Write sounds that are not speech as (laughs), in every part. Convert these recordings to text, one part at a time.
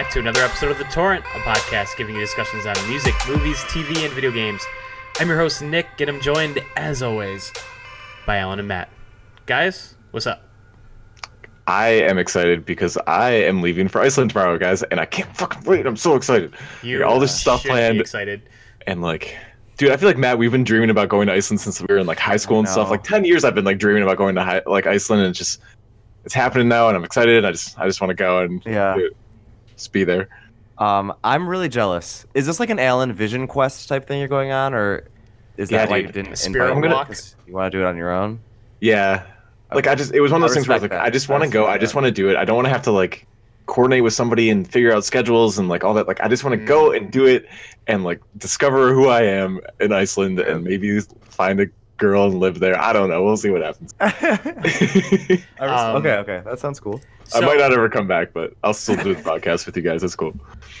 guys? Welcome back to another episode of The Torrent, a podcast giving you discussions on music, movies, TV, and video games. I'm your host, Nick, and I'm joined, as always, by Alan and Matt. Guys, what's up? I am excited because I am leaving for Iceland tomorrow, guys, and I can't fucking wait. I'm so excited. You Like, all this uh, stuff should be planned, excited. and like, dude, I feel like Matt. We've been dreaming about going to Iceland since we were in like high school and stuff. Like ten years, I've been like dreaming about going to high, like Iceland, and it's just it's happening now, and I'm excited. I just I just want to go and Yeah. Just be there. Um, I'm really jealous. Is this like an Alan Vision Quest type thing you're going on, or is Yeah, that why you didn't Spirit invite walk? You want to do it on your own? Yeah, like I just it was one of those things where I was like, that. I just want to go. I just want to do it. I don't want to have to like coordinate with somebody and figure out schedules and like all that. Like I just want to Mm. go and do it and like discover who I am in Iceland and maybe find a girl and live there. I don't know. We'll see what happens. (laughs) Um, okay, okay, that sounds cool. I might not ever come back, but I'll still do the podcast with you guys. That's cool.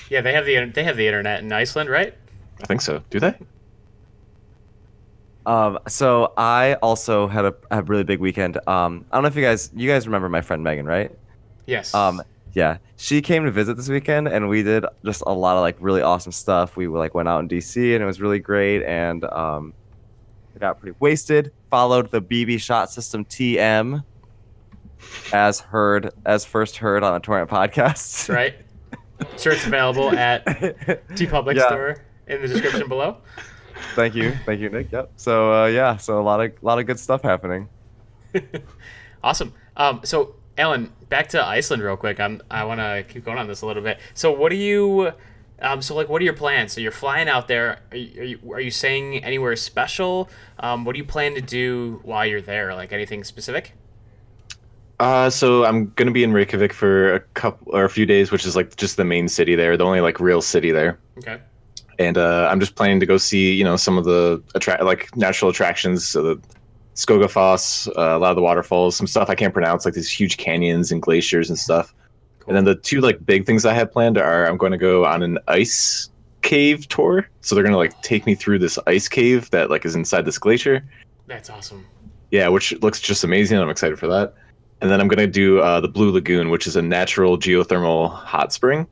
Yeah, they have the they have the internet in Iceland, right? I think so. Do they? Um, so I also had a, a really big weekend. Um, I don't know if you guys you guys remember my friend Megan, right? Yes. Um, yeah, she came to visit this weekend, and we did just a lot of like really awesome stuff. We like went out in DC, and it was really great. And um, I got pretty wasted. Followed the BB shot system TM, as heard as first heard on the Torrent podcast. right. It's available at (laughs) TeePublic Yeah. Store in the description below. thank you, thank you, Nick. Yep. So uh, yeah, so a lot of a lot of good stuff happening. (laughs) Awesome. Um, so, Alan, back to Iceland real quick. I'm, I want to keep going on this a little bit. So, what do you, um, so like, what are your plans? So, you're flying out there. Are you, are you, are you staying anywhere special? Um, what do you plan to do while you're there? Like anything specific? Uh, so I'm gonna be in Reykjavik for a couple or a few days, which is like just the main city there, the only like real city there. Okay. and uh, I'm just planning to go see you know some of the attra- like natural attractions, so the Skogafoss, uh, a lot of the waterfalls, some stuff I can't pronounce, like these huge canyons and glaciers and stuff. And then the two like big things I have planned are I'm going to go on an ice cave tour. So they're going to like take me through this ice cave that like is inside this glacier. That's awesome. Yeah, which looks just amazing. I'm excited for that. And then I'm going to do uh, the Blue Lagoon, which is a natural geothermal hot spring.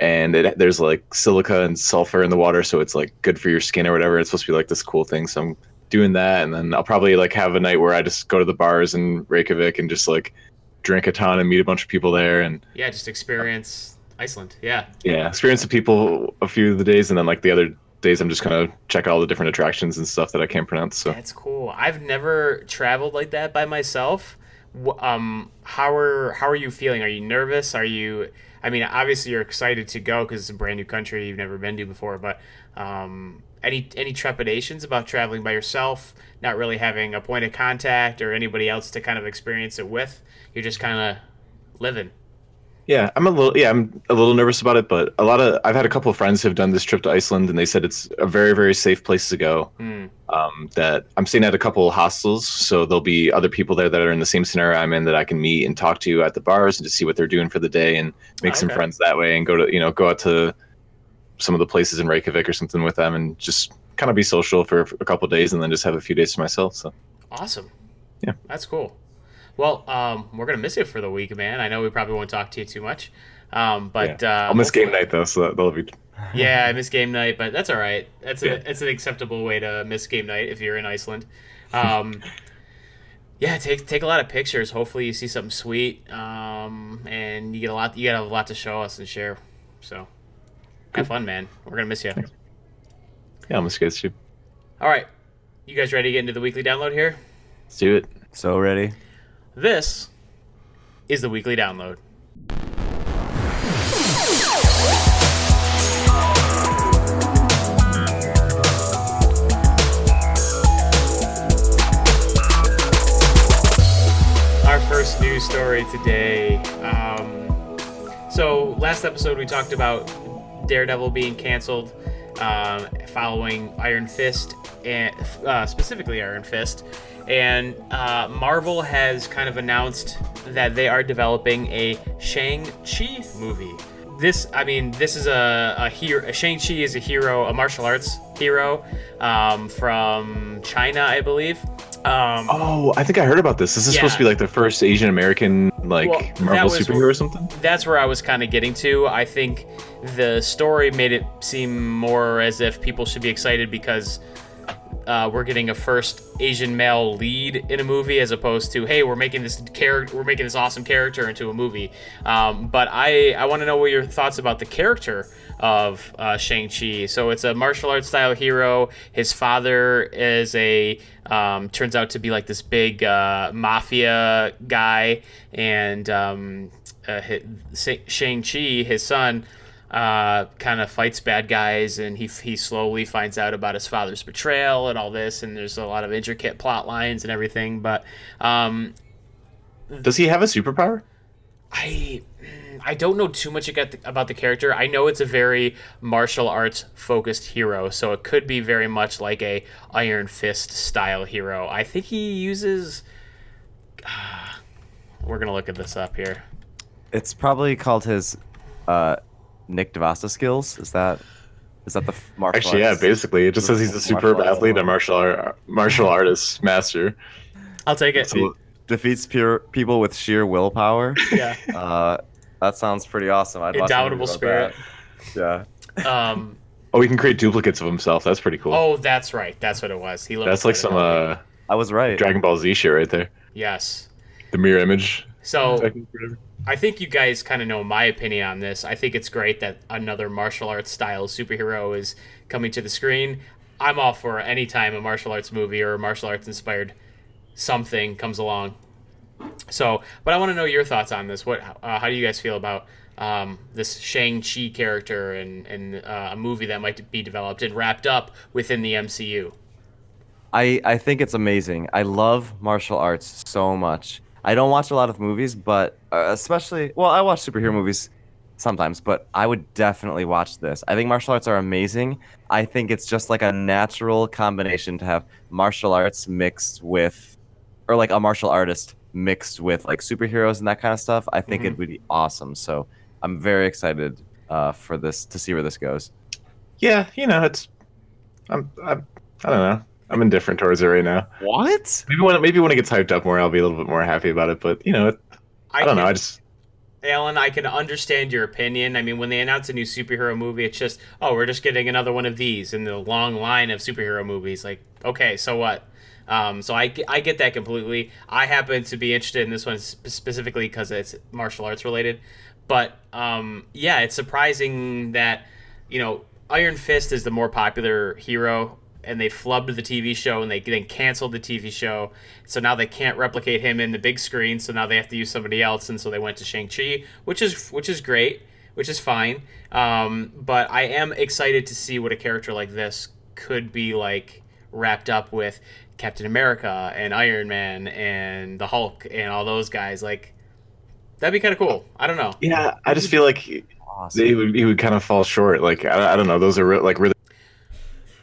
And it, there's like silica and sulfur in the water, so it's like good for your skin or whatever. It's supposed to be like this cool thing. So I'm doing that, and then I'll probably like have a night where I just go to the bars in Reykjavik and just like drink a ton and meet a bunch of people there, and Yeah, just experience Iceland. Yeah. yeah, experience the people a few of the days, and then like the other days I'm just gonna check out all the different attractions and stuff that I can't pronounce. So That's cool. I've never traveled like that by myself. Um, how are how are you feeling? Are you nervous? Are you? I mean, obviously you're excited to go because it's a brand new country you've never been to before. But um, any any trepidations about traveling by yourself, not really having a point of contact or anybody else to kind of experience it with? You're just kind of living. Yeah, I'm a little yeah, I'm a little nervous about it, but a lot of I've had a couple of friends who've done this trip to Iceland and they said it's a very very safe place to go. Hmm. Um, that I'm staying at a couple of hostels, so there'll be other people there that are in the same scenario I'm in that I can meet and talk to at the bars and just see what they're doing for the day and make some friends that way and go to you know go out to some of the places in Reykjavik or something with them and just kind of be social for a couple of days and then just have a few days to myself. So Awesome. Yeah. That's cool. Well, um, we're gonna miss you for the week, man. I know we probably won't talk to you too much, um, but uh, I'll miss game night though, so that, that'll be (laughs) Yeah, I miss game night, but that's all right. That's a Yeah. it's an acceptable way to miss game night if you're in Iceland. Um, (laughs) yeah, take take a lot of pictures. Hopefully, you see something sweet, um, and you get a lot. You got a lot to show us and share. So, have fun, man. We're gonna miss you. yeah, I'll miss you guys too. All right, you guys ready to get into the weekly download here? Let's do it. So ready. This is the weekly download. Our first news story today. Um, so, last episode we talked about Daredevil being canceled um, following Iron Fist, and uh, specifically Iron Fist. And uh, Marvel has kind of announced that they are developing a Shang-Chi movie. This, I mean, this is a, a hero. Shang-Chi is a hero, a martial arts hero um, from China, I believe. Um, Oh, I think I heard about this. Is This is supposed to be like the first Asian American like Well, Marvel was- superhero or something. that's where I was kind of getting to. I think the story made it seem more as if people should be excited because uh, we're getting a first Asian male lead in a movie, as opposed to hey, we're making this character, we're making this awesome character into a movie. Um, but I I want to know what your thoughts about the character of uh, Shang Chi. So it's a martial arts style hero. His father is a um, turns out to be like this big uh, mafia guy, and um, uh, Shang Chi, his son, uh, kind of fights bad guys, and he he slowly finds out about his father's betrayal and all this, and there's a lot of intricate plot lines and everything. But um, Does he have a superpower? I I don't know too much about the, character. I know it's a very martial arts focused hero, so it could be very much like a Iron Fist style hero. I think he uses. (sighs) we're gonna look at this up here. It's probably called his uh, Nick Devasta skills. Is that is that the martial Actually, yeah, basically, it just says he's a superb arts. athlete, a martial art, martial artist (laughs) master. I'll take it. So- defeats pure people with sheer willpower. yeah. uh, that sounds pretty awesome. I'd watch a Indomitable spirit. that. Yeah. Um. (laughs) Oh, he can create duplicates of himself. That's pretty cool. Oh, that's right. That's what it was. He looked That's like some uh, I was right. Dragon Ball Z shit right there. Yes. The mirror image. So. I think you guys kind of know my opinion on this. I think it's great that another martial arts style superhero is coming to the screen. I'm all for any time a martial arts movie or a martial arts inspired something comes along. So, but I want to know your thoughts on this. What, uh, how do you guys feel about um, this Shang Chi character and and uh, a movie that might be developed and wrapped up within the MCU? I, I think it's amazing. I love martial arts so much. I don't watch a lot of movies, but uh, especially, well, I watch superhero movies sometimes, but I would definitely watch this. I think martial arts are amazing. I think it's just like a natural combination to have martial arts mixed with, or like a martial artist mixed with like superheroes and that kind of stuff. I think it would be awesome. So I'm very excited uh, for this to see where this goes. Yeah, you know, it's. I'm. I'm. I don't know. I'm indifferent towards it right now. What? Maybe when maybe when it gets hyped up more, I'll be a little bit more happy about it. But you know, it, I don't know. I just Alan, I can understand your opinion. I mean, when they announce a new superhero movie, it's just, oh, we're just getting another one of these in the long line of superhero movies. Like, okay, so what? Um, so I, I get that completely. I happen to be interested in this one specifically because it's martial arts related. But um, yeah, it's surprising that, you know, Iron Fist is the more popular hero and they flubbed the TV show and they then canceled the TV show. So now they can't replicate him in the big screen. So now they have to use somebody else, and so they went to Shang Chi, which is which is great, which is fine. Um, but I am excited to see what a character like this could be like wrapped up with Captain America and Iron Man and the Hulk and all those guys. Like that'd be kind of cool. I don't know. yeah. I just feel like he Awesome. he would, he would kind of fall short. Like I, I don't know. Those are re- like really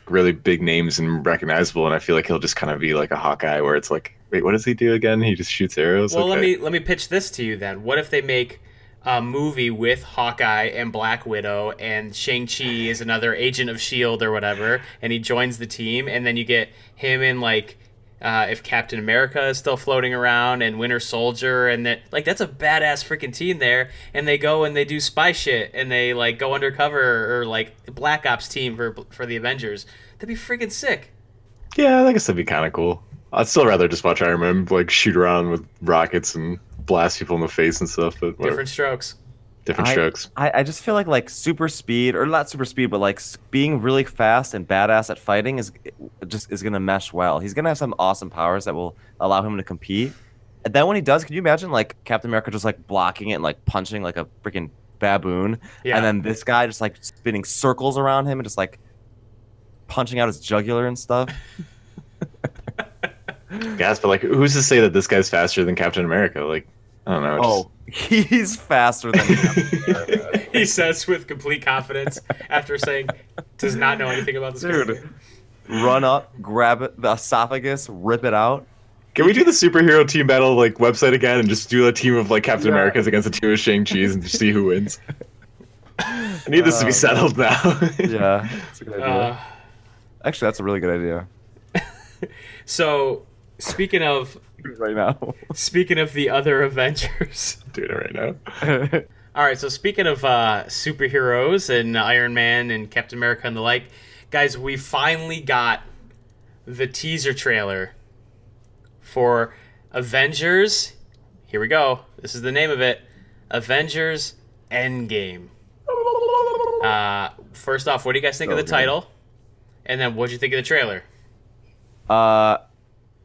really big names and recognizable, and I feel like he'll just kind of be like a Hawkeye, where it's like, wait, what does he do again? He just shoots arrows. Well, let me let me pitch this to you then. What if they make a movie with Hawkeye and Black Widow, and Shang Chi is another agent of Shield or whatever, and he joins the team, and then you get him in like. Uh, if Captain America is still floating around and Winter Soldier and that like that's a badass freaking team there and they go and they do spy shit and they like go undercover or like Black Ops team for for the Avengers that'd be freaking sick Yeah, I guess that'd be kind of cool. I'd still rather just watch Iron Man like shoot around with rockets and blast people in the face and stuff. But whatever. different strokes different I- strokes. I, I just feel like like super speed or not super speed, but like being really fast and badass at fighting is just is gonna mesh well. He's gonna have some awesome powers that will allow him to compete. And then when he does, can you imagine like Captain America just like blocking it and like punching like a freaking baboon, yeah and then this guy just like spinning circles around him and just like punching out his jugular and stuff. (laughs) Yes, but like, who's to say that this guy's faster than Captain America? Like, I don't know. Oh, (laughs) he's faster than Captain (laughs) he says with complete confidence after saying does not know anything about this Dude. character. Run up, grab it, the esophagus, rip it out. Can we do the superhero team battle like website again and just do a team of like Captain Yeah. Americas against a team of Shang Chi's and just see who wins? (laughs) I need this to be Um, settled now. Yeah, that's a good idea. Uh, Actually, that's a really good idea. so speaking of (laughs) right now. (laughs) speaking of the other Avengers. (laughs) Doing it right now. All right, so speaking of uh, superheroes and Iron Man and Captain America and the like, guys, we finally got the teaser trailer for Avengers. Here we go. This is the name of it Avengers Endgame. Uh, first off, what do you guys think of the good. title? And then what do you think of the trailer? Uh,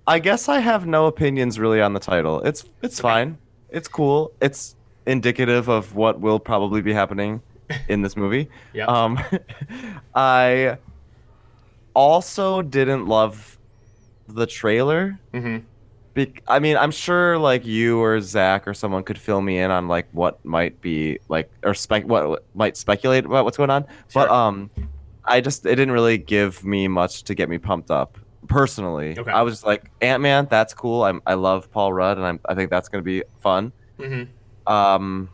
I guess I have no opinions really on the title. It's it's fine. It's cool. It's indicative of what will probably be happening in this movie. (laughs) Yeah. Um, (laughs) I also didn't love the trailer. Mm-hmm. Be- I mean, I'm sure like you or Zach or someone could fill me in on like what might be like or spec what, what might speculate about what's going on. Sure. But um, I just it didn't really give me much to get me pumped up personally. Okay. I was just like Ant Man, that's cool. I'm I love Paul Rudd and I'm I think that's gonna be fun. hmm Um,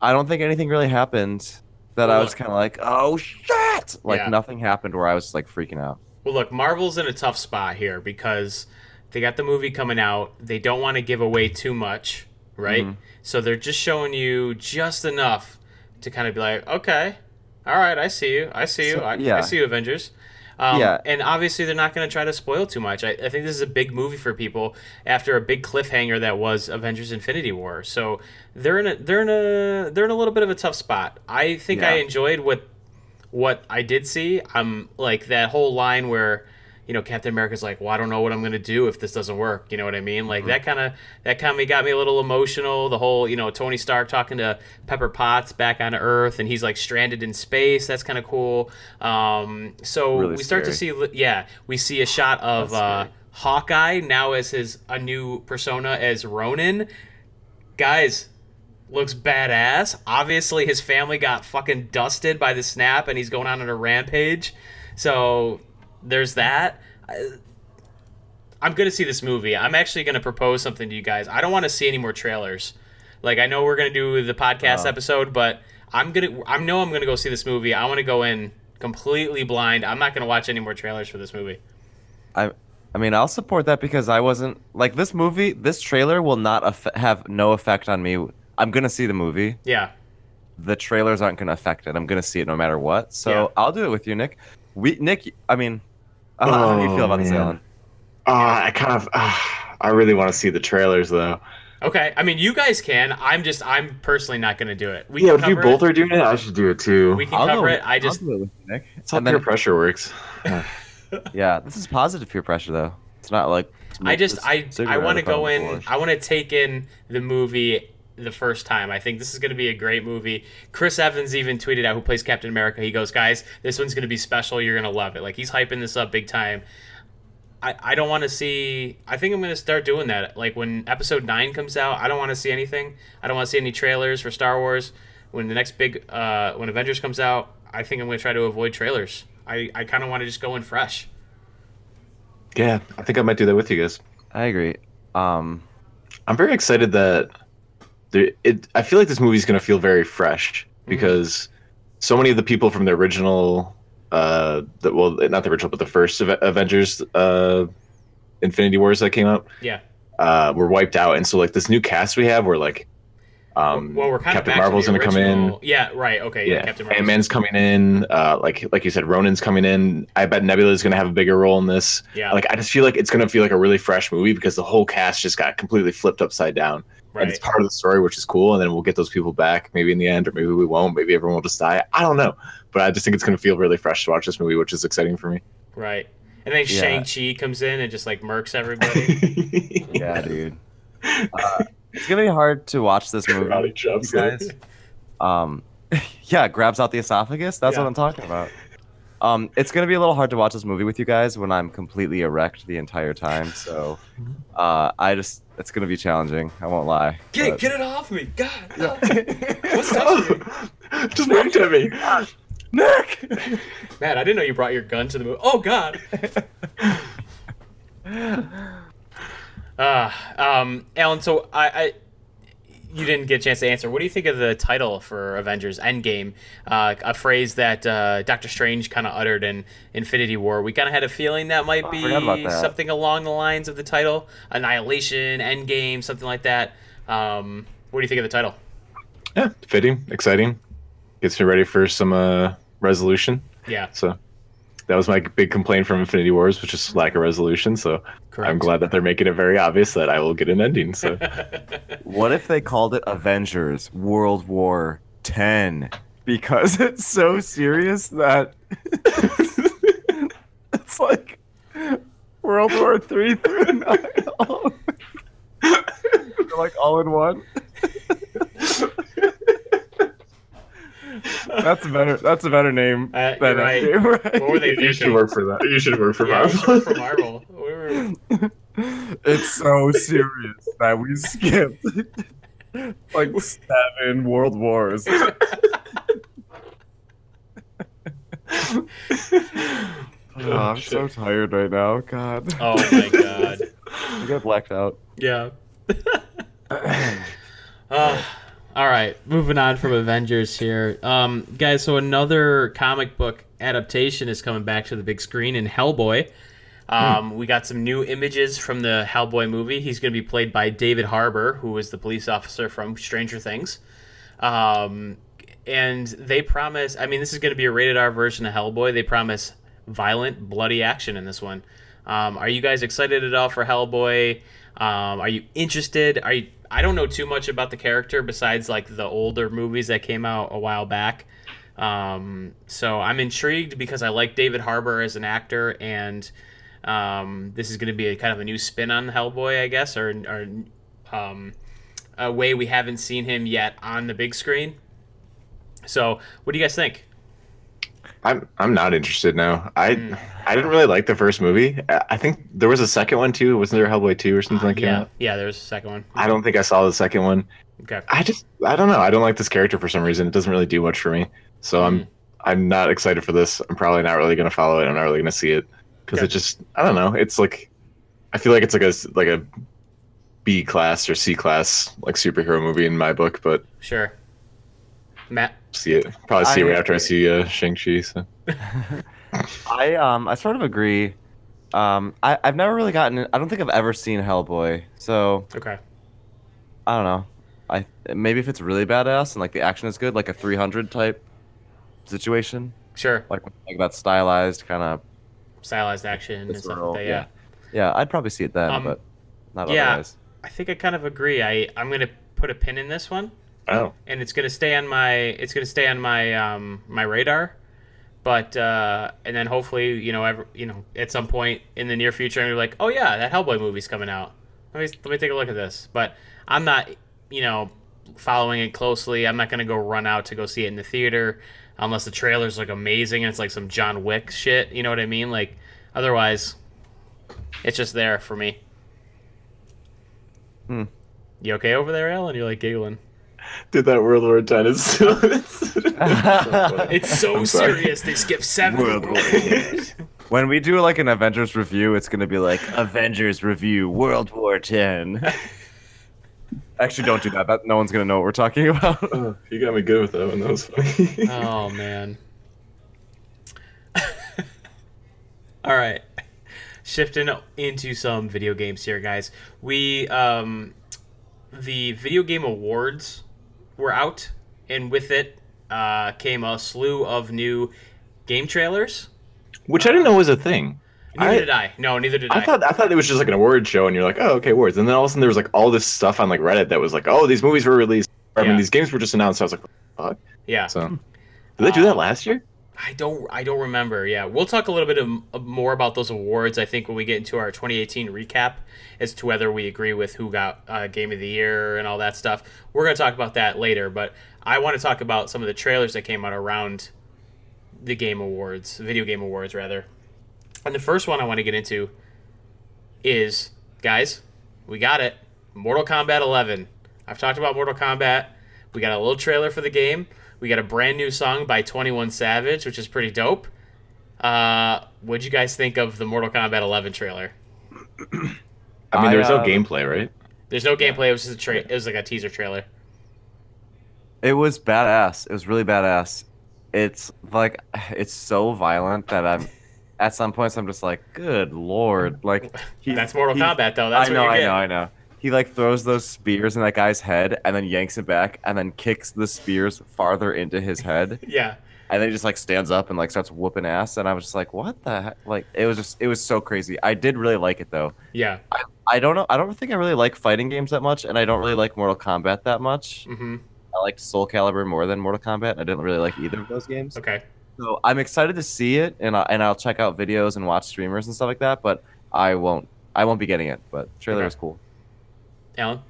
I don't think anything really happened that I was kind of like oh shit, like Yeah. nothing happened where I was like freaking out. Well, look, Marvel's in a tough spot here because they got the movie coming out. They don't want to give away too much, right? Mhm. So they're just showing you just enough to kind of be like, okay, all right, I see you, I see you, So- I, I see you, Avengers. Um, Yeah. And obviously, they're not going to try to spoil too much. I, I think this is a big movie for people after a big cliffhanger that was Avengers: Infinity War. So they're in a they're in a they're in a little bit of a tough spot. I think I enjoyed what what I did see, I'm like that whole line where, you know, Captain America's like, "Well, I don't know what I'm gonna do if this doesn't work." You know what I mean? Like that kind of that kind of got me a little emotional. The whole, you know, Tony Stark talking to Pepper Potts back on Earth, and he's like stranded in space. That's kind of cool. Um, so Really we start to see, yeah, we see a shot of uh. Hawkeye now as his a new persona as Ronin. Guys, looks badass. Obviously, his family got fucking dusted by the snap, and he's going on in a rampage. So there's that. I- I'm gonna see this movie. I'm actually gonna propose something to you guys. I don't want to see any more trailers. Like I know we're gonna do the podcast Oh. episode, but I'm gonna. I know I'm gonna go see this movie. I want to go in completely blind. I'm not gonna watch any more trailers for this movie. I I mean, I'll support that because I wasn't like this movie. This trailer will not aff- have no effect on me. I'm gonna see the movie. Yeah. The trailers aren't gonna affect it. I'm gonna see it no matter what. So Yeah. I'll do it with you, Nick. We Nick. I mean, I don't know how do you Oh, feel about this, man. Alan? Uh, I kind of, uh, I really want to see the trailers though. Okay. I mean, you guys can. I'm just. I'm personally not gonna do it. We yeah, if you both it. are doing it, I should do it too. We can I'll cover go- it. I I'll just. do it with you, Nick. It's how And then- peer pressure works. (laughs) Yeah, this is positive peer pressure though. It's not like I just I I want to go in. foolish. I want to take in the movie the first time. I think this is going to be a great movie. Chris Evans even tweeted out who plays Captain America. He goes, "Guys, this one's going to be special. You're going to love it." Like he's hyping this up big time. I, I don't want to see. I think I'm going to start doing that. Like when Episode Nine comes out, I don't want to see anything. I don't want to see any trailers for Star Wars. When the next big uh, when Avengers comes out, I think I'm going to try to avoid trailers. I, I kind of want to just go in fresh. Yeah, I think I might do that with you guys. I agree. Um, I'm very excited that there. It. I feel like this movie's gonna feel very fresh because so many of the people from the original, uh, the, well, not the original, but the first Avengers, uh, Infinity Wars that came out, Yeah. uh, were wiped out, and so like this new cast we have, we're like, um, well, we're kind Captain Marvel's to gonna come in. Yeah, right. Okay, yeah, Yeah, Captain Ant Marvel. Man's coming in. Uh, like like you said, Ronin's coming in. I bet Nebula's gonna have a bigger role in this. Yeah, Like I just feel like it's gonna feel like a really fresh movie because the whole cast just got completely flipped upside down, right. and it's part of the story, which is cool. And then we'll get those people back, maybe in the end, or maybe we won't. Maybe everyone will just die. I don't know, but I just think it's gonna feel really fresh to watch this movie, which is exciting for me. Right. And then Yeah. Shang-Chi comes in and just like murks everybody. (laughs) yeah, dude. (laughs) Uh, it's gonna be hard to watch this movie. Karate you chops. guys. Um, (laughs) yeah, grabs out the esophagus. That's Yeah. what I'm talking about. Um, it's gonna be a little hard to watch this movie with you guys when I'm completely erect the entire time. So, uh, I just it's gonna be challenging. I won't lie. get, but- get it off me. God. no. (laughs) What's touching (laughs) me? just whacked at me. Nick. Matt, I didn't know you brought your gun to the movie. Oh God. Uh, (laughs) um, Alan, so I, I you didn't get a chance to answer. What do you think of the title for Avengers Endgame? Uh, a phrase that uh, Doctor Strange kind of uttered in Infinity War. We kind of had a feeling that might I be that. something along the lines of the title Annihilation, Endgame, something like that. Um, what do you think of the title? Yeah, fitting, exciting. Gets me ready for some uh, resolution. Yeah, So that was my big complaint from Infinity Wars, which is lack of resolution. So correct. I'm glad that they're making it very obvious that I will get an ending. So (laughs) What if they called it Avengers World War 10 because (laughs) it's so serious that (laughs) it's like World War 3 through 9 all, They're like all in one. That's a better that's a better name Uh, than you're right. Endgame, right? What were they thinking? you should work for that. You should work for Yeah, Marvel. should for Marvel. We were- (laughs) it's so serious that we skipped (laughs) like seven world wars. (laughs) Oh, I'm so tired right now. God, oh my god. I got blacked out. Yeah. Uh, all right, moving on from Avengers here, um, guys. So another comic book adaptation is coming back to the big screen in Hellboy. Um, We got some new images from the Hellboy movie. He's going to be played by David Harbour, who is the police officer from Stranger Things. Um, and they promise. I mean, this is going to be a rated R version of Hellboy. They promise violent, bloody action in this one. Um, are you guys excited at all for Hellboy? Um, are you interested? Are you? I don't know too much about the character besides like the older movies that came out a while back. Um, so I'm intrigued because I like David Harbour as an actor, and um, this is going to be a kind of a new spin on Hellboy, I guess, or, or um, a way we haven't seen him yet on the big screen. So, what do you guys think? I'm I'm not interested now. I Mm. I didn't really like the first movie. I think there was a second one too. Wasn't there Hellboy two or something like that came yeah, yeah. There's a second one. I don't think I saw the second one. Okay. I just I don't know. I don't like this character for some reason. It doesn't really do much for me. So Mm. I'm I'm not excited for this. I'm probably not really gonna follow it. I'm not really gonna see it because Okay. it just I don't know. It's like I feel like it's like a like a B class or C class like superhero movie in my book. But Sure. Matt. See it probably see it I- right after I see uh, Shang Chi. So. (laughs) I um I sort of agree. Um, I I've never really gotten. I don't think I've ever seen Hellboy, so Okay. I don't know. I maybe if it's really badass and like the action is good, like a 300 type situation, Sure. like like that stylized kind of. Stylized action and stuff like that. Yeah. yeah. Yeah, I'd probably see it then, Um, but not yeah. otherwise. I think I kind of agree. I I'm gonna put a pin in this one, Oh, and it's gonna stay on my it's gonna stay on my um my radar. But uh, and then hopefully you know ever you know at some point in the near future I'm gonna be like oh yeah that Hellboy movie's coming out. Let me let me take a look at this. But I'm not you know following it closely. I'm not gonna go run out to go see it in the theater unless the trailer's like amazing and it's like some John Wick shit. You know what I mean? Like otherwise, it's just there for me. Hmm. You okay over there, Alan? You're like giggling. (laughs) did that World War Ten? It's, it's, It's so serious. They skip seven. World War When we do like an Avengers review, it's gonna be like Avengers review World War 10. (laughs) Actually, don't do that. That no one's gonna know what we're talking about. (laughs) Oh, you got me good with that one. That was funny. oh man. All right. Shifting into some video games here, guys. We um the video game awards were out, and with it uh, came a slew of new game trailers. Which I didn't know was a thing. Neither I- did I. No, neither did I. I thought I thought it was just like an award show, and you're like, oh, okay, awards. And then all of a sudden there was like all this stuff on like Reddit that was like, oh, these movies were released. I Yeah. mean, these games were just announced. I was like, fuck. yeah. So, did they do that last year? I don't I don't remember. Yeah, we'll talk a little bit of, of more about those awards. I think when we get into our 2018 recap as to whether we agree with who got uh, game of the year and all that stuff. We're gonna talk about that later. But I want to talk about some of the trailers that came out around the game awards, video game awards rather. And the first one I want to get into is guys, we got it. Mortal Kombat 11. I've talked about Mortal Kombat. We got a little trailer for the game. We got a brand new song by 21 Savage, which is pretty dope. Uh, what'd you guys think of the Mortal Kombat 11 trailer? I mean, there was I, no uh, gameplay, right? There's no gameplay. It was just a tra- It was like a teaser trailer. It was badass. It was really badass. It's like it's so violent that I'm at some points I'm just like, good lord, like (laughs) That's Mortal Kombat, though. That's I know, what I you get. know, I know. He like throws those spears in that guy's head and then yanks it back and then kicks the spears farther into his head (laughs) Yeah. and then he just like stands up and like starts whooping ass and I was just like, what the heck? Like it was just it was so crazy. I did really like it though. Yeah. I don't know. I don't think I really like fighting games that much, and I don't really like Mortal Kombat that much. hmm I liked Soul Calibur more than Mortal Kombat. and I didn't really like either of those games. Okay. So I'm excited to see it, and I, and I'll check out videos and watch streamers and stuff like that. But I won't. I won't be getting it. But trailer Okay. was cool. Alan.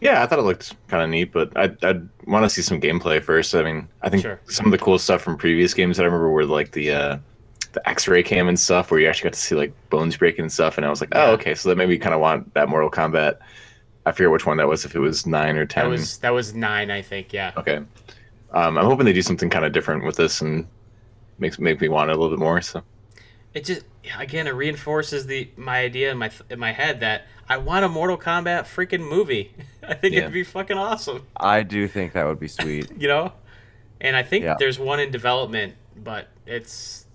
Yeah, I thought it looked kind of neat, but I'd, I'd want to see some gameplay first. I mean, I think Sure. some of the cool stuff from previous games that I remember were like the uh, the X-ray cam and stuff, where you actually got to see like bones breaking and stuff. And I was like, Yeah. oh, okay, so that made me kind of want that Mortal Kombat. I forget which one that was, if it was nine or ten. That was that was nine, I think. Yeah. Okay, um, I'm hoping they do something kind of different with this and makes make me want it a little bit more. So It just again it reinforces the my idea in my in my head that I want a Mortal Kombat freaking movie. (laughs) I think Yeah. it'd be fucking awesome. I do think that would be sweet. (laughs) You know. And I think Yeah. there's one in development, but it's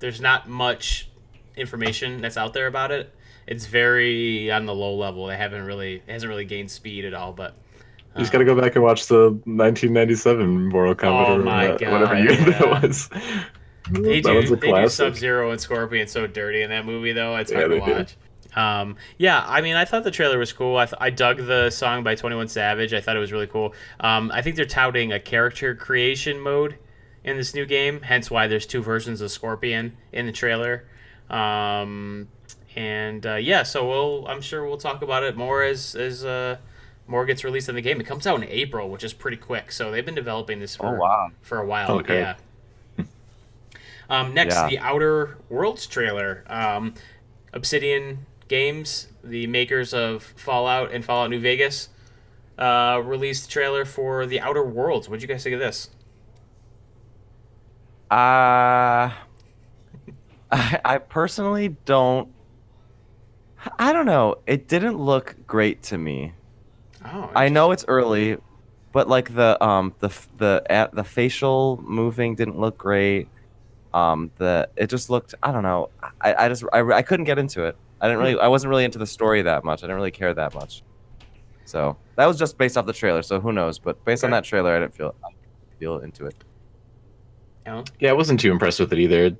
there's not much information that's out there about it. It's very on the low level. They haven't really it hasn't really gained speed at all. But you just got to go back and watch the 1997 Mortal Kombat Oh or my whatever- whatever year yeah. that was. (laughs) They that do, they do. Sub Zero and Scorpion so dirty in that movie, though. It's Yeah, hard to they do. watch. Um, yeah, I mean, I thought the trailer was cool. I, th- I dug the song by Twenty One Savage. I thought it was really cool. Um, I think they're touting a character creation mode in this new game, hence why there's two versions of Scorpion in the trailer. Um, and uh, yeah, so we'll I'm sure we'll talk about it more as as uh, more gets released in the game. It comes out in April, which is pretty quick. So they've been developing this for Oh wow! for a while. Okay. Yeah. Um, next, Yeah. the Outer Worlds trailer. Um, Obsidian Games, the makers of Fallout and Fallout New Vegas, uh, released the trailer for the Outer Worlds. What'd you guys think of this? Uh, I, (laughs) I personally don't. I don't know. It didn't look great to me. Oh, I know it's early, but like the um the the at the facial moving didn't look great. Um, the it just looked. I don't know. I, I just I, I couldn't get into it. I didn't really. I wasn't really into the story that much. I didn't really care that much. So that was just based off the trailer. So who knows? But based on that trailer, I didn't feel I didn't feel into it. Yeah, I wasn't too impressed with it either.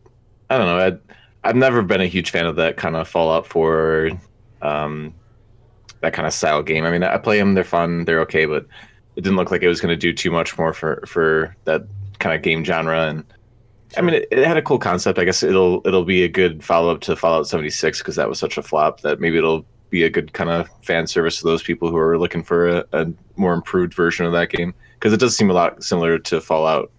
I don't know. I'd, I've never been a huge fan of that kind of Fallout for um, that kind of style game. I mean, I play them; they're fun, they're okay, but it didn't look like it was going to do too much more for for that kind of game genre. And I mean, it, it had a cool concept. I guess it'll it'll be a good follow up to Fallout 76 because that was such a flop that maybe it'll be a good kind of fan service to those people who are looking for a, a more improved version of that game because it does seem a lot similar to Fallout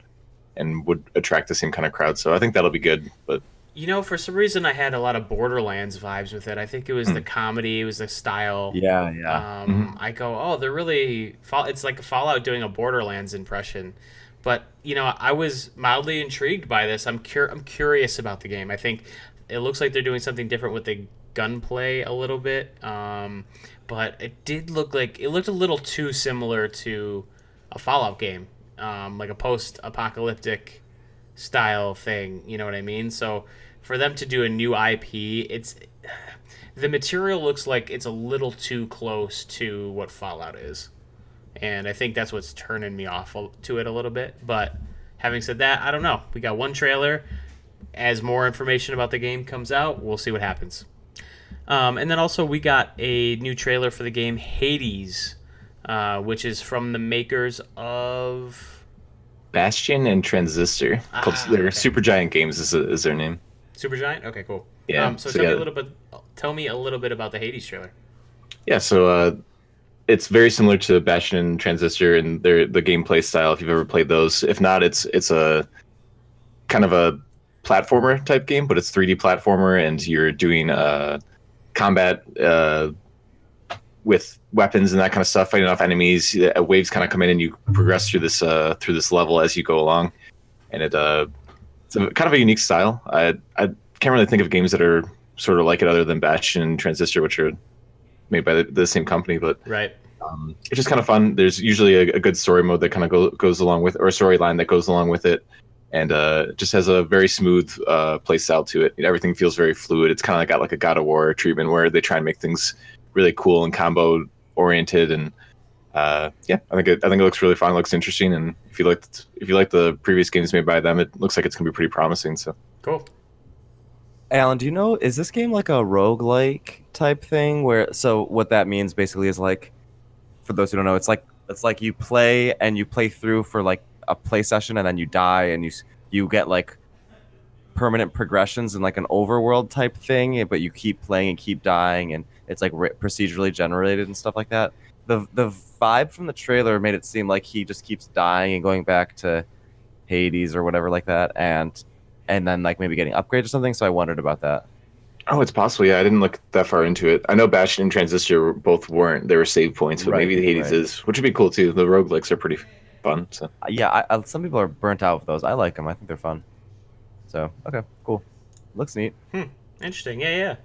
and would attract the same kind of crowd. So I think that'll be good. But You know, for some reason, I had a lot of Borderlands vibes with it. I think it was the comedy, it was the style. Yeah, yeah. Um, I go, oh, they're really. Fall- It's like Fallout doing a Borderlands impression. But you know, I was mildly intrigued by this. I'm cur- I'm curious about the game. I think it looks like they're doing something different with the gunplay a little bit. Um, but it did look like it looked a little too similar to a Fallout game, um, like a post-apocalyptic style thing. You know what I mean? So for them to do a new IP, it's the material looks like it's a little too close to what Fallout is, and I think that's what's turning me off to it a little bit. But having said that, I don't know. We got one trailer. As more information about the game comes out, we'll see what happens. Um, and then also we got a new trailer for the game Hades, uh, which is from the makers of Bastion and Transistor, called Ah, they're okay. Supergiant Games is, is their name. Supergiant. Okay, cool. Yeah, Um, so, so tell me a little bit. Tell me a little bit about the Hades trailer. Yeah, so uh, it's very similar to Bastion and Transistor and their the gameplay style. If you've ever played those, if not, it's it's a kind of a platformer type game, but it's 3D platformer, and you're doing uh, combat uh, with weapons and that kind of stuff, fighting off enemies. Uh, Waves kind of come in, and you progress through this uh, through this level as you go along, and it uh, it's a, kind of a unique style. I I can't really think of games that are sort of like it other than Bastion and Transistor, which are made by the, the same company. But Right. Um, it's just kind of fun. There's usually a, a good story mode that kind of go, goes along with, or a storyline that goes along with it, and uh, just has a very smooth uh, play style to it. Everything feels very fluid. It's kind of got like a God of War treatment where they try and make things really cool and combo oriented, and uh, yeah, I think it, I think it looks really fun. It looks interesting, and if you liked if you like the previous games made by them, it looks like it's gonna be pretty promising. So Cool. Alan, do you know is this game like a roguelike type thing where so what that means basically is like for those who don't know, it's like it's like you play and you play through for like a play session and then you die and you you get like permanent progressions in like an overworld type thing, eh, but you keep playing and keep dying and it's like re- procedurally generated and stuff like that. The the vibe from the trailer made it seem like he just keeps dying and going back to Hades or whatever like that and and then like maybe getting upgrades or something. So I wondered about that. Oh, it's possible. Yeah, I didn't look that far into it. I know Bastion and Transistor both weren't. They were save points, but Right, maybe the Hades right. is, which would be cool too. The roguelikes are pretty fun. So Uh, Yeah, I, I, some people are burnt out with those. I like them. I think they're fun. So okay, cool. Looks neat. Hmm. Interesting. Yeah,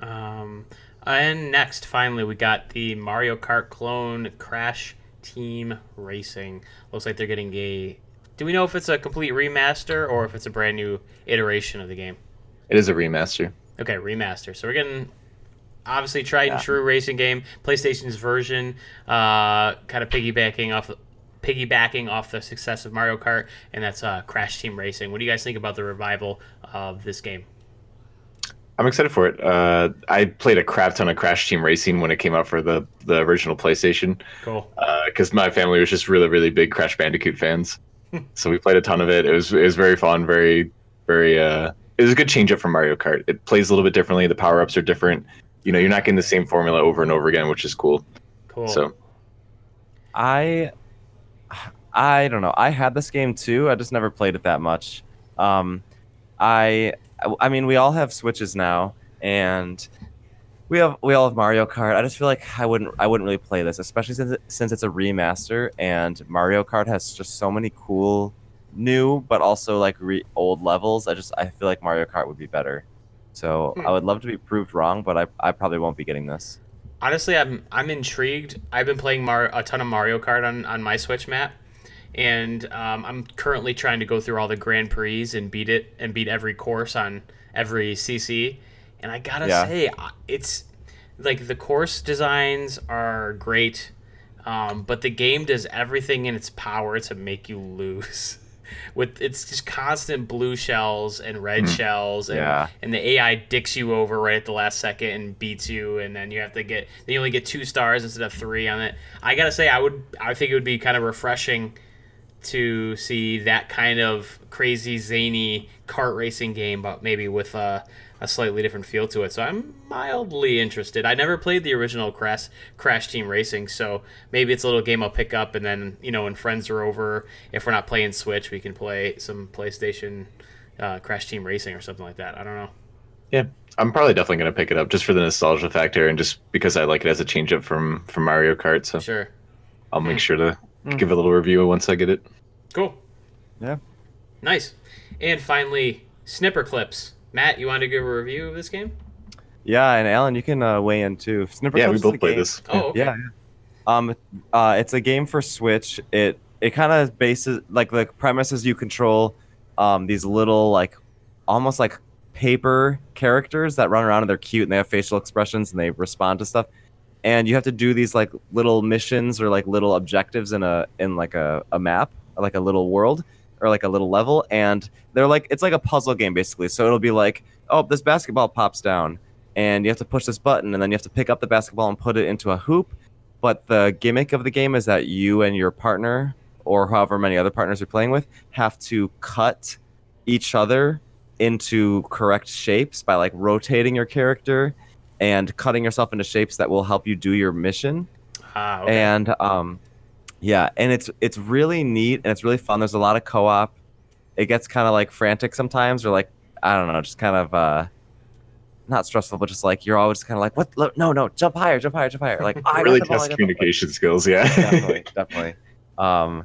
yeah. Um, and next, finally, we got the Mario Kart clone Crash Team Racing. Looks like they're getting a. Do we know if it's a complete remaster or if it's a brand new iteration of the game? it is a remaster. Okay, remaster. So we're getting obviously tried and Yeah. true racing game, PlayStation's version, uh, kind of piggybacking off piggybacking off the success of Mario Kart, and that's uh, Crash Team Racing. What do you guys think about the revival of this game? I'm excited for it. Uh, I played a crap ton of Crash Team Racing when it came out for the the original PlayStation Cool. because my family was just really really big Crash Bandicoot fans. So we played a ton of it. It was it was very fun, very very. Uh, it was a good change up from Mario Kart. It plays a little bit differently. The power ups are different. You know, you're not getting the same formula over and over again, which is cool. Cool. So I I don't know. I had this game too. I just never played it that much. Um, I I mean, we all have Switches now, and we have we all have Mario Kart. I just feel like I wouldn't I wouldn't really play this, especially since it, since it's a remaster and Mario Kart has just so many cool new but also like re- old levels. I just I feel like Mario Kart would be better. So Hmm. I would love to be proved wrong, but I, I probably won't be getting this. Honestly, I'm I'm intrigued. I've been playing Mar- a ton of Mario Kart on, on my Switch map, and um, I'm currently trying to go through all the Grand Prix and beat it and beat every course on every CC. And I gotta Yeah. say, it's like the course designs are great, um, but the game does everything in its power to make you lose. (laughs) With it's just constant blue shells and red shells, and Yeah. and the AI dicks you over right at the last second and beats you, and then you have to get then you only get two stars instead of three on it. I gotta say, I would I think it would be kind of refreshing to see that kind of crazy zany kart racing game, but maybe with a, a slightly different feel to it. So I'm mildly interested. I never played the original Crash Crash Team Racing, so maybe it's a little game I'll pick up, and then you know when friends are over, if we're not playing Switch, we can play some PlayStation uh, Crash Team Racing or something like that. I don't know. yeah, I'm probably definitely gonna pick it up just for the nostalgia factor and just because I like it as a change up from from Mario Kart. So Sure. I'll make Hmm. sure to Hmm. give a little review once I get it. Cool. Yeah. Nice. And finally, Snipperclips. Matt, you want to give a review of this game? Yeah, and Alan, you can uh, weigh in too. Snipper yeah, we Clips is a both played game- this. Oh, okay. Yeah. Um, uh, it's a game for Switch. It it kind of bases like the premise is you control um these little like almost like paper characters that run around and they're cute and they have facial expressions and they respond to stuff. And you have to do these like little missions or like little objectives in a in like a, a map, like a little world or like a little level. And they're like it's like a puzzle game basically. So it'll be like, oh, this basketball pops down and you have to push this button and then you have to pick up the basketball and put it into a hoop but the gimmick of the game is that you and your partner or however many other partners you're playing with have to cut each other into correct shapes by like rotating your character and cutting yourself into shapes that will help you do your mission Ah, okay. and um yeah and it's it's really neat and it's really fun there's a lot of co-op it gets kind of like frantic sometimes or like i don't know just kind of uh not stressful but just like you're always kind of like what no no jump higher jump higher jump higher like (laughs) I really the ball, I test communication skills. Yeah. definitely (laughs) definitely um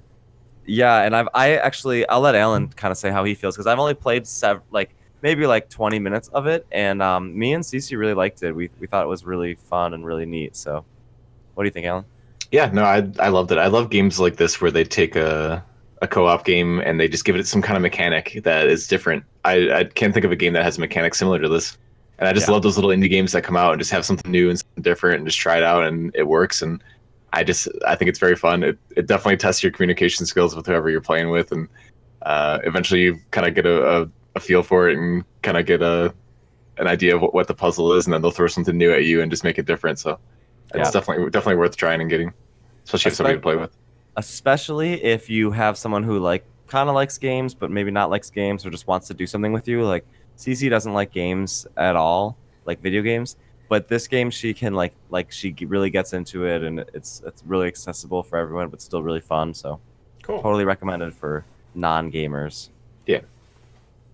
yeah and i've i actually i'll let alan kind of say how he feels because i've only played sev- like maybe like 20 minutes of it and um me and Cece really liked it we, we thought it was really fun and really neat so What do you think, Alan? Yeah, no, I I loved it. I love games like this where they take a a co-op game and they just give it some kind of mechanic that is different. I, I can't think of a game that has a mechanic similar to this. And I just Yeah. love those little indie games that come out and just have something new and something different and just try it out and it works. And I just I think it's very fun. It it definitely tests your communication skills with whoever you're playing with, and uh, eventually you kind of get a, a, a feel for it and kind of get a an idea of what, what the puzzle is, and then they'll throw something new at you and just make it different. So it's Yeah. definitely definitely worth trying and getting, especially if somebody to play with. especially if you have someone who like kind of likes games but maybe not likes games or just wants to do something with you like cc doesn't like games at all like video games but this game she can like like she really gets into it and it's it's really accessible for everyone but still really fun so Cool. totally recommended for non-gamers Yeah.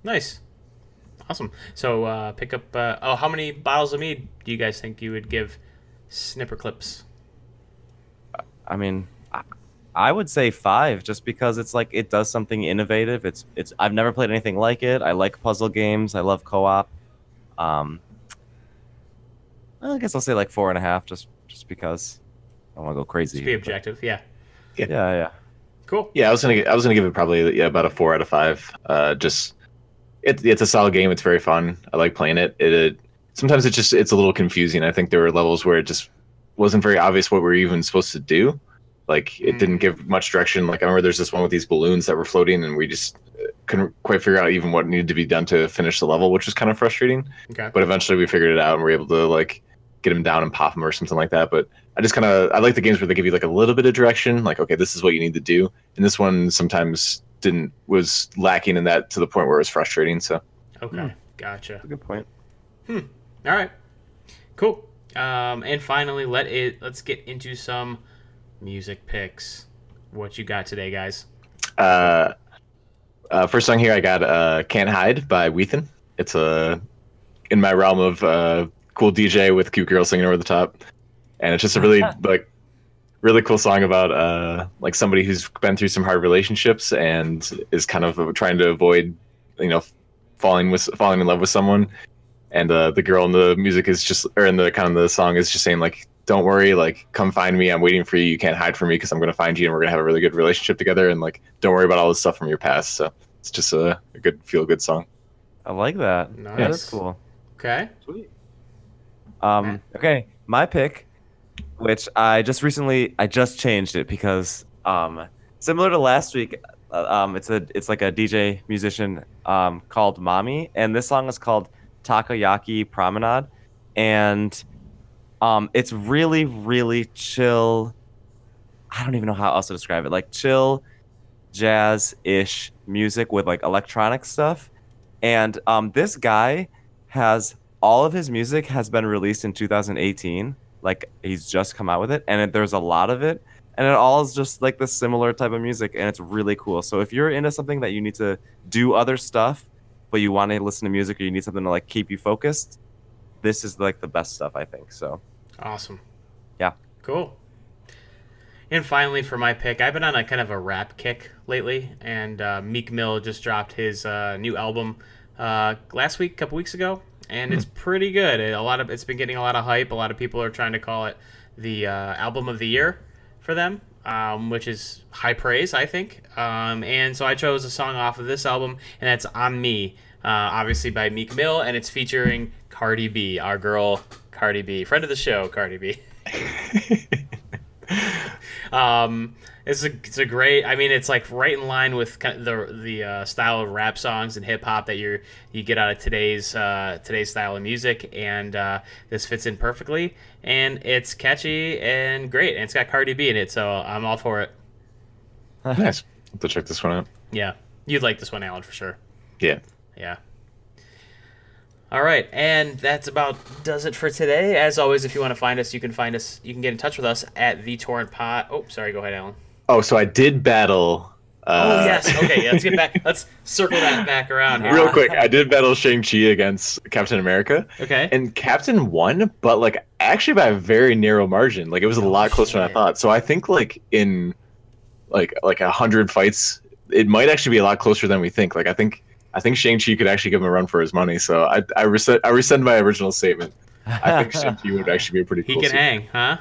Nice. Awesome. So uh, pick up. Uh, oh, how many bottles of mead do you guys think you would give Snipperclips? i mean I, I would say five just because it's like it does something innovative it's it's i've never played anything like it i like puzzle games i love co-op um i guess i'll say like four and a half just just because i want to go crazy Just be but- objective. Yeah. yeah yeah Cool. Yeah, I was gonna I was gonna give it probably yeah about a four out of five. Uh, just it, it's a solid game. It's very fun. I like playing it. It, it sometimes it's just it's a little confusing. I think there were levels where it just wasn't very obvious what we are even supposed to do. Like it Mm. didn't give much direction. Like I remember there's this one with these balloons that were floating, and we just uh, couldn't quite figure out even what needed to be done to finish the level, which was kind of frustrating. Okay. But eventually we figured it out and we're able to like get them down and pop them or something like that. But I just kind of I like the games where they give you like a little bit of direction, like okay, this is what you need to do. And this one sometimes didn't was lacking in that to the point where it was frustrating. So Okay. Hmm. Gotcha. That's a good point All right. Cool. Um, and finally, let it let's get into some music picks. What you got today, guys? uh, uh, first song here I got uh, "Can't Hide" by Whethan. It's a in my realm of uh, cool DJ with cute girls singing over the top, and it's just a really (laughs) like really cool song about uh, like somebody who's been through some hard relationships and is kind of trying to avoid you know falling with falling in love with someone. And uh, the girl in the music is just, or in the kind of the song is just saying like, "Don't worry, like, come find me. I'm waiting for you. You can't hide from me because I'm gonna find you, and we're gonna have a really good relationship together. And like, don't worry about all this stuff from your past." So it's just a, a good feel good song. i like that yeah that's cool Okay. Sweet. Um, okay, my pick, which I just recently I just changed it because um, similar to last week, uh, um, it's a it's like a DJ musician um, called mommy and this song is called Takoyaki Promenade, and um, it's really really chill. I don't even know how else to describe it. Like chill, jazz ish music with like electronic stuff, and um, this guy has all of his music has been released in 2018 like he's just come out with it and it, there's a lot of it. And it all is just like the similar type of music and it's really cool. So if you're into something that you need to do other stuff but you want to listen to music or you need something to like keep you focused this is like the best stuff i think so Awesome. Yeah. Cool. And finally, for my pick, I've been on a kind of a rap kick lately, and uh, Meek Mill just dropped his uh, new album uh, last week, a couple weeks ago, and it's pretty good. It, a lot of it's been getting a lot of hype. A lot of people are trying to call it the uh, album of the year for them, um, which is high praise, I think. Um, and so I chose a song off of this album, and that's "On Me," uh, obviously by Meek Mill, and it's featuring Cardi B, our girl Cardi B, friend of the show, Cardi B. (laughs) Um, it's a it's a great. I mean, it's like right in line with kind of the the uh, style of rap songs and hip hop that you you get out of today's uh, today's style of music, and uh, this fits in perfectly. And it's catchy and great, and it's got Cardi B in it, so I'm all for it. (laughs) nice. Have to check this one out. Yeah, you'd like this one, Alan, for sure. Yeah. Yeah. All right, and that's about does it for today. As always, if you want to find us, you can find us. You can get in touch with us at the Torrent Pod. Oh, sorry. Go ahead, Alan. Oh, so I did battle. Uh, oh yes. Okay. Yeah, let's get back. (laughs) Let's circle that back around here. Real quick, I did battle Shang Chi against Captain America, Okay. and Captain won, but like actually by a very narrow margin. Like it was a Oh, lot closer than I thought. So I think like in like like a hundred fights, it might actually be a lot closer than we think. Like I think I think Shang Chi could actually give him a run for his money. So I I rescind I rescind my original statement. I think (laughs) Shang Chi would actually be a pretty he cool. can suit. hang, huh?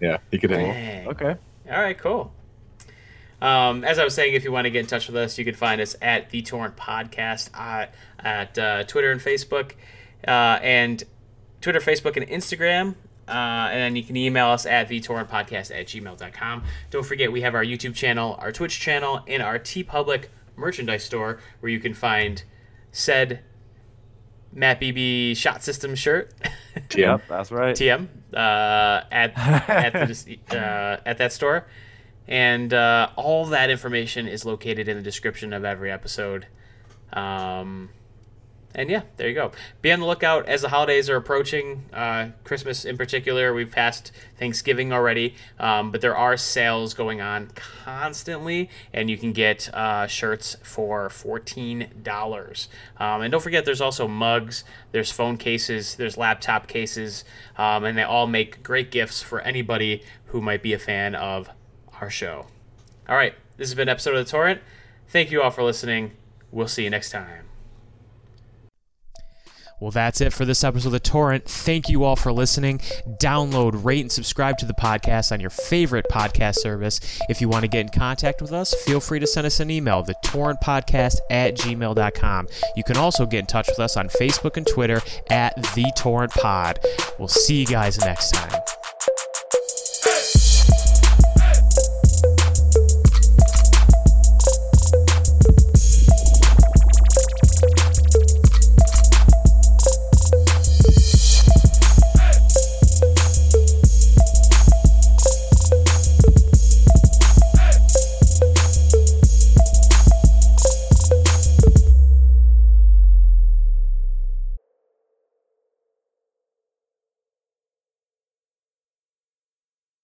Yeah, he could hang. Dang. Okay. All right, cool. Um, as I was saying, if you want to get in touch with us, you can find us at the Torrent Podcast uh, at uh, Twitter and Facebook, uh, and Twitter, Facebook, and Instagram. Uh, and then you can email us at thetorrentpodcast at gmail.com. Don't forget, we have our YouTube channel, our Twitch channel, and our TeePublic merchandise store where you can find said Matt BB shot system shirt. Yep, that's right. TM uh, at at, the, (laughs) uh, at that store, and uh, all that information is located in the description of every episode. Um, and yeah, there you go. Be on the lookout as the holidays are approaching. Uh, Christmas in particular, we've passed Thanksgiving already, um, but there are sales going on constantly, and you can get uh, shirts for fourteen dollars. Um, and don't forget, there's also mugs, there's phone cases, there's laptop cases, um, and they all make great gifts for anybody who might be a fan of our show. All right, this has been episode of the Torrent. Thank you all for listening. We'll see you next time. Well, that's it for this episode of The Torrent. Thank you all for listening. Download, rate, and subscribe to the podcast on your favorite podcast service. If you want to get in contact with us, feel free to send us an email, thetorrentpodcast at gmail.com. You can also get in touch with us on Facebook and Twitter at The Torrent Pod. We'll see you guys next time.